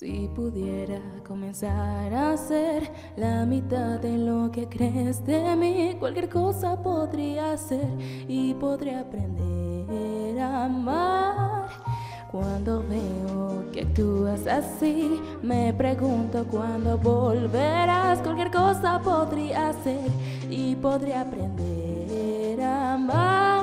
Si pudiera comenzar a ser la mitad de lo que crees de mí, cualquier cosa podría ser y podría aprender a amar. Cuando veo que actúas así, me pregunto cuándo volverás. Cualquier cosa podría ser y podría aprender a amar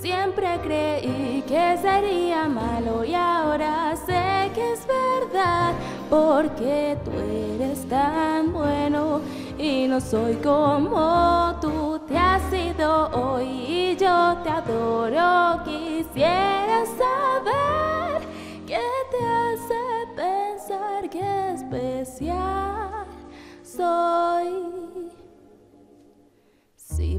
Siempre creí que sería malo y ahora sé que es verdad porque tú eres tan bueno y no soy como tú te has sido hoy y yo te adoro. Quisiera saber qué te hace pensar que especial soy.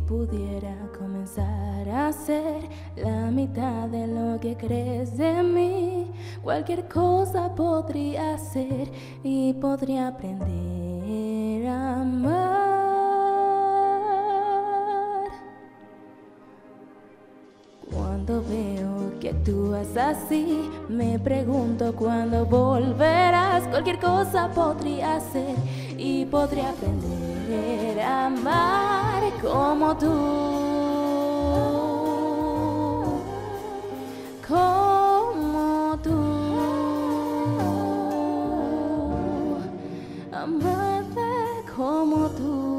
Pudiera comenzar a ser la mitad de lo que crees de mí, cualquier cosa podría ser y podría aprender a amar. Cuando veo que actúas así, me pregunto cuándo volverás. Cualquier cosa podría ser y podría aprender a amar como tú, como tú, amada como tú.